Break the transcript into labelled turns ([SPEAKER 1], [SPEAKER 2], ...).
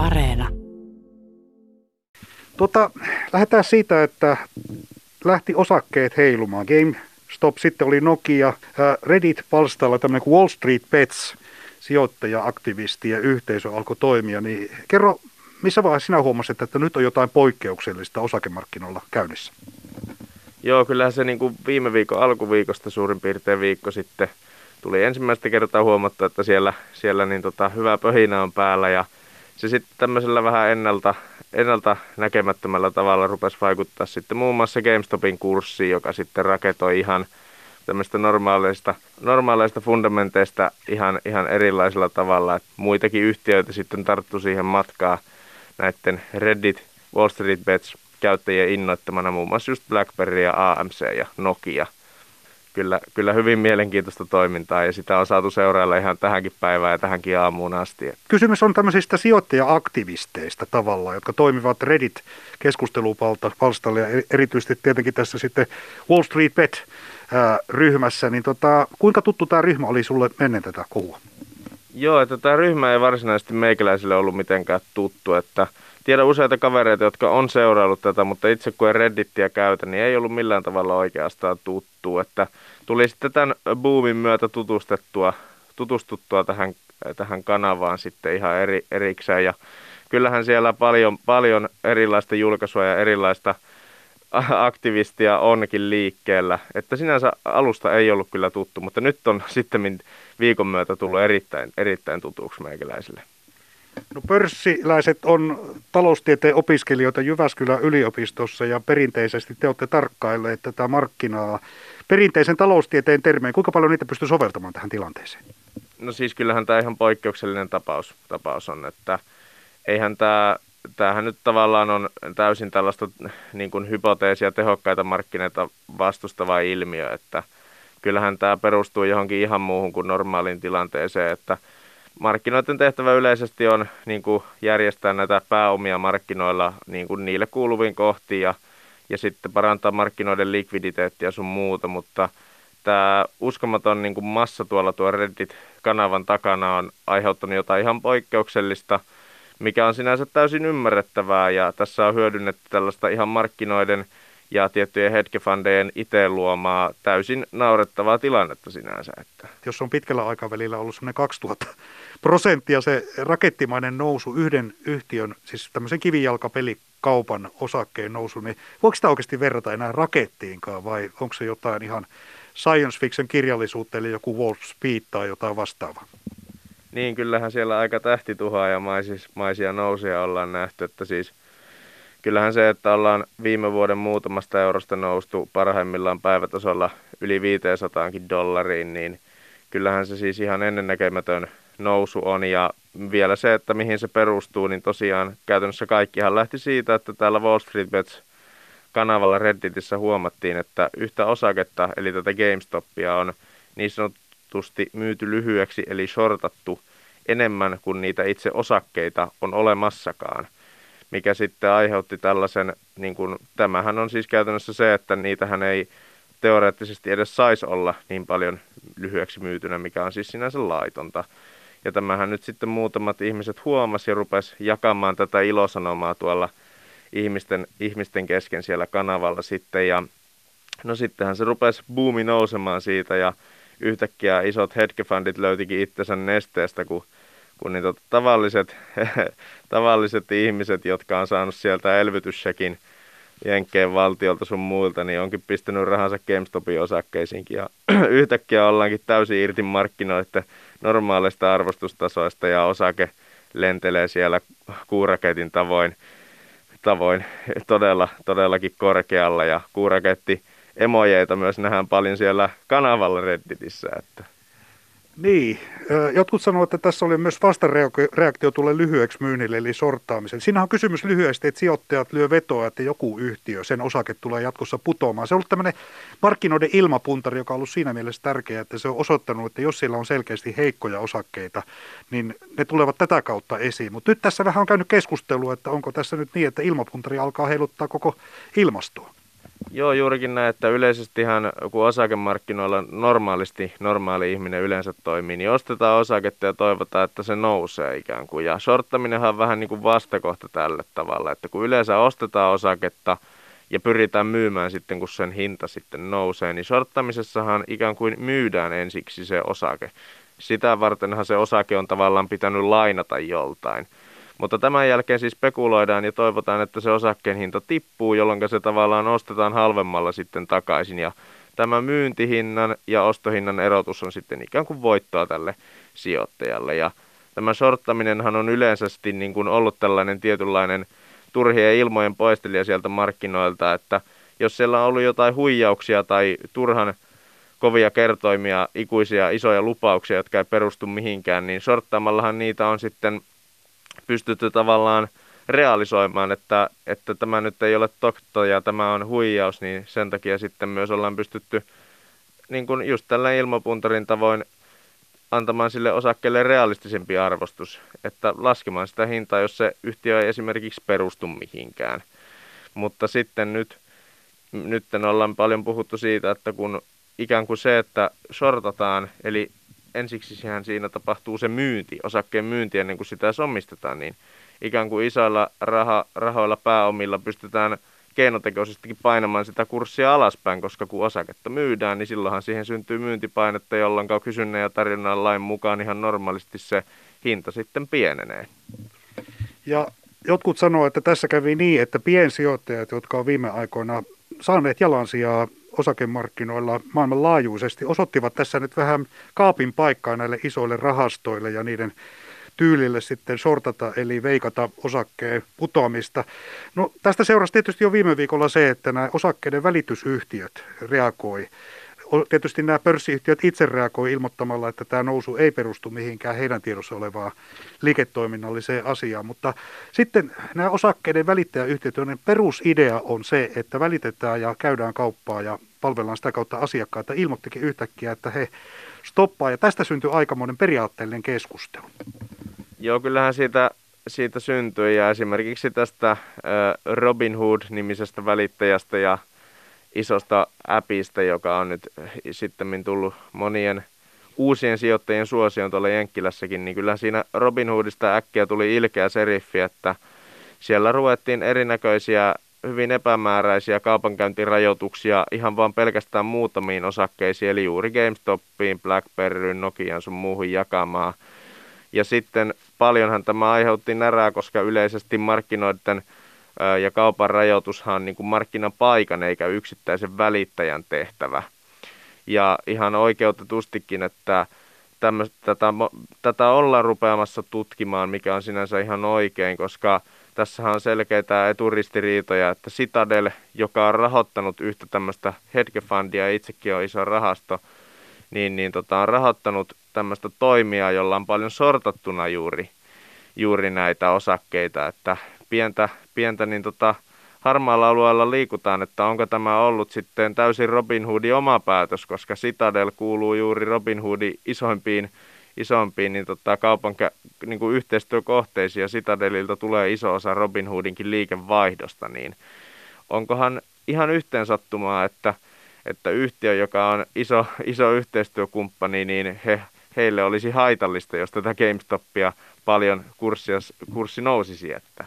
[SPEAKER 1] Areena.
[SPEAKER 2] Tota, lähdetään siitä, että lähti osakkeet heilumaan. GameStop, sitten oli Nokia, Reddit-palstalla tämmöinen kuin Wall Street Bets, sijoittaja, aktivisti ja yhteisö alkoi toimia. Niin kerro, missä vaiheessa sinä huomasit, että nyt on jotain poikkeuksellista osakemarkkinoilla käynnissä?
[SPEAKER 3] Joo, kyllähän se niin kuin viime viikon alkuviikosta suurin piirtein viikko sitten tuli ensimmäistä kertaa huomattu, että siellä, siellä niin tota, hyvä pöhinä on päällä ja se sitten tämmöisellä vähän ennalta, ennalta näkemättömällä tavalla rupesi vaikuttaa sitten muun muassa GameStopin kurssiin, joka sitten raketoi ihan tämmöistä normaaleista, normaaleista fundamenteista ihan, ihan erilaisella tavalla. Et muitakin yhtiöitä sitten tarttu siihen matkaan näiden Reddit, Wall Street Bets käyttäjien innoittamana muun muassa just BlackBerry ja AMC ja Nokia. Kyllä, kyllä hyvin mielenkiintoista toimintaa ja sitä on saatu seurailla ihan tähänkin päivään ja tähänkin aamuun asti.
[SPEAKER 2] Kysymys on tämmöisistä sijoittaja-aktivisteista tavallaan, jotka toimivat Reddit-keskustelupalstalla ja erityisesti tietenkin tässä sitten Wall Street Bet ryhmässä, niin tota, kuinka tuttu tämä ryhmä oli sulle ennen tätä kohua?
[SPEAKER 3] Joo, että tämä ryhmä ei varsinaisesti meikäläisille ollut mitenkään tuttu, että tiedän useita kavereita, jotka on seuraillut tätä, mutta itse kun en Reddittiä käytä, niin ei ollut millään tavalla oikeastaan tuttu, että tuli sitten tämän boomin myötä tutustettua, tutustuttua tähän, tähän kanavaan sitten ihan eri, erikseen ja kyllähän siellä paljon, paljon erilaista julkaisua ja erilaista – aktivistia onkin liikkeellä. Että sinänsä alusta ei ollut kyllä tuttu, mutta nyt on sitten viikon myötä tullut erittäin, erittäin tutuksi meikäläisille.
[SPEAKER 2] No pörssiläiset on taloustieteen opiskelijoita Jyväskylän yliopistossa ja perinteisesti te olette tarkkailleet tätä markkinaa. Perinteisen taloustieteen termeen, kuinka paljon niitä pystyy soveltamaan tähän tilanteeseen?
[SPEAKER 3] No siis kyllähän tämä ihan poikkeuksellinen tapaus, tapaus on, että eihän tämä tämähän nyt tavallaan on täysin tällaista niin kuin hypoteesia tehokkaita markkinoita vastustava ilmiö, että kyllähän tämä perustuu johonkin ihan muuhun kuin normaaliin tilanteeseen, että markkinoiden tehtävä yleisesti on niin kuin järjestää näitä pääomia markkinoilla niin kuin niille kuuluviin kohtiin ja, ja sitten parantaa markkinoiden likviditeettiä sun muuta, mutta tämä uskomaton niin kuin massa tuolla tuo Reddit-kanavan takana on aiheuttanut jotain ihan poikkeuksellista – mikä on sinänsä täysin ymmärrettävää ja tässä on hyödynnetty tällaista ihan markkinoiden ja tiettyjen hedgefundejen itse luomaa täysin naurettavaa tilannetta sinänsä. Että.
[SPEAKER 2] Jos on pitkällä aikavälillä ollut semmoinen 2000 prosenttia se rakettimainen nousu yhden yhtiön, siis tämmöisen kivijalkapelikaupan osakkeen nousu, niin voiko sitä oikeasti verrata enää rakettiinkaan vai onko se jotain ihan science fiction kirjallisuutta, eli joku Wolf Speed tai jotain vastaavaa?
[SPEAKER 3] Niin, kyllähän siellä aika tähtituhaa ja maisia nousia ollaan nähty, että siis kyllähän se, että ollaan viime vuoden muutamasta eurosta noustu parhaimmillaan päivätasolla yli 500 dollariin, niin kyllähän se siis ihan ennennäkemätön nousu on. Ja vielä se, että mihin se perustuu, niin tosiaan käytännössä kaikkihan lähti siitä, että täällä Wall Street Bets kanavalla Redditissä huomattiin, että yhtä osaketta, eli tätä GameStopia on niin sanotusti myyty lyhyeksi eli shortattu enemmän kuin niitä itse osakkeita on olemassakaan, mikä sitten aiheutti tällaisen, niin kuin, tämähän on siis käytännössä se, että niitähän ei teoreettisesti edes saisi olla niin paljon lyhyeksi myytynä, mikä on siis sinänsä laitonta. Ja tämähän nyt sitten muutamat ihmiset huomasi ja rupes jakamaan tätä ilosanomaa tuolla ihmisten, ihmisten kesken siellä kanavalla sitten. Ja no sittenhän se rupesi buumi nousemaan siitä ja yhtäkkiä isot hedgefundit löytikin itsensä nesteestä, kun, kun niin tota, tavalliset, tavalliset ihmiset, jotka on saanut sieltä elvytyssäkin Jenkkeen valtiolta sun muilta, niin onkin pistänyt rahansa GameStopin osakkeisiinkin ja yhtäkkiä ollaankin täysin irti markkinoiden normaaleista arvostustasoista ja osake lentelee siellä kuuraketin tavoin, tavoin todella, todellakin korkealla ja kuuraketti emojeita myös nähdään paljon siellä kanavalla Redditissä. Että.
[SPEAKER 2] Niin, jotkut sanovat, että tässä oli myös vastareaktio tulee lyhyeksi myynnille, eli sortaamiselle. Siinä on kysymys lyhyesti, että sijoittajat lyö vetoa, että joku yhtiö, sen osake tulee jatkossa putoamaan. Se on ollut tämmöinen markkinoiden ilmapuntari, joka on ollut siinä mielessä tärkeä, että se on osoittanut, että jos siellä on selkeästi heikkoja osakkeita, niin ne tulevat tätä kautta esiin. Mutta nyt tässä vähän on käynyt keskustelua, että onko tässä nyt niin, että ilmapuntari alkaa heiluttaa koko ilmastoa.
[SPEAKER 3] Joo, juurikin näin, että yleisestihan kun osakemarkkinoilla normaalisti normaali ihminen yleensä toimii, niin ostetaan osaketta ja toivotaan, että se nousee ikään kuin. Ja shorttaminenhan on vähän niin kuin vastakohta tälle tavalla, että kun yleensä ostetaan osaketta ja pyritään myymään sitten, kun sen hinta sitten nousee, niin shorttamisessahan ikään kuin myydään ensiksi se osake. Sitä vartenhan se osake on tavallaan pitänyt lainata joltain. Mutta tämän jälkeen siis spekuloidaan ja toivotaan, että se osakkeen hinta tippuu, jolloin se tavallaan ostetaan halvemmalla sitten takaisin. Ja tämä myyntihinnan ja ostohinnan erotus on sitten ikään kuin voittoa tälle sijoittajalle. Ja tämä shorttaminenhan on yleisesti niin kuin ollut tällainen tietynlainen turhien ilmojen poistelija sieltä markkinoilta, että jos siellä on ollut jotain huijauksia tai turhan kovia kertoimia, ikuisia isoja lupauksia, jotka ei perustu mihinkään, niin sorttaamallahan niitä on sitten pystytty tavallaan realisoimaan, että, että tämä nyt ei ole totta ja tämä on huijaus, niin sen takia sitten myös ollaan pystytty niin kuin just tällä ilmapuntarin tavoin antamaan sille osakkeelle realistisempi arvostus, että laskemaan sitä hintaa, jos se yhtiö ei esimerkiksi perustu mihinkään. Mutta sitten nyt, nyt ollaan paljon puhuttu siitä, että kun ikään kuin se, että sortataan, eli ensiksi siinä tapahtuu se myynti, osakkeen myynti ennen kuin sitä omistetaan, niin ikään kuin isoilla raha, rahoilla pääomilla pystytään keinotekoisestikin painamaan sitä kurssia alaspäin, koska kun osaketta myydään, niin silloinhan siihen syntyy myyntipainetta, jolloin kysynnän ja tarjonnan lain mukaan ihan normaalisti se hinta sitten pienenee.
[SPEAKER 2] Ja jotkut sanoo, että tässä kävi niin, että piensijoittajat, jotka on viime aikoina saaneet jalansijaa osakemarkkinoilla maailmanlaajuisesti osoittivat tässä nyt vähän kaapin paikkaa näille isoille rahastoille ja niiden tyylille sitten sortata eli veikata osakkeen putoamista. No, tästä seurasi tietysti jo viime viikolla se, että nämä osakkeiden välitysyhtiöt reagoi tietysti nämä pörssiyhtiöt itse reagoi ilmoittamalla, että tämä nousu ei perustu mihinkään heidän tiedossa olevaan liiketoiminnalliseen asiaan. Mutta sitten nämä osakkeiden välittäjäyhtiöt, joiden perusidea on se, että välitetään ja käydään kauppaa ja palvellaan sitä kautta asiakkaita, ilmoittikin yhtäkkiä, että he stoppaa. Ja tästä syntyi aikamoinen periaatteellinen keskustelu.
[SPEAKER 3] Joo, kyllähän siitä, siitä syntyi ja esimerkiksi tästä Robin Hood-nimisestä välittäjästä ja isosta appista, joka on nyt sitten tullut monien uusien sijoittajien suosioon tuolla Jenkkilässäkin, niin kyllä siinä Robinhoodista äkkiä tuli ilkeä seriffi, että siellä ruvettiin erinäköisiä hyvin epämääräisiä kaupankäyntirajoituksia ihan vaan pelkästään muutamiin osakkeisiin, eli juuri GameStopiin, BlackBerryin, Nokian sun muuhun jakamaan. Ja sitten paljonhan tämä aiheutti närää, koska yleisesti markkinoiden ja kaupan rajoitushan on niin kuin markkinapaikan eikä yksittäisen välittäjän tehtävä. Ja ihan oikeutetustikin, että tämmöstä, tätä, tätä ollaan rupeamassa tutkimaan, mikä on sinänsä ihan oikein, koska tässä on selkeitä eturistiriitoja, että Citadel, joka on rahoittanut yhtä tämmöistä hedgefundia, itsekin on iso rahasto, niin, niin tota, on rahoittanut tämmöistä toimia, jolla on paljon sortattuna juuri, juuri näitä osakkeita, että pientä, pientä niin tota, harmaalla alueella liikutaan, että onko tämä ollut sitten täysin Robin Hoodin oma päätös, koska Citadel kuuluu juuri Robin Hoodin isoimpiin, isompiin niin tota, kaupan niin kuin yhteistyökohteisiin ja Citadelilta tulee iso osa Robin Hoodinkin liikevaihdosta, niin onkohan ihan yhteen sattumaa, että, että yhtiö, joka on iso, iso yhteistyökumppani, niin he, heille olisi haitallista, jos tätä GameStopia paljon kurssia, kurssi nousisi, että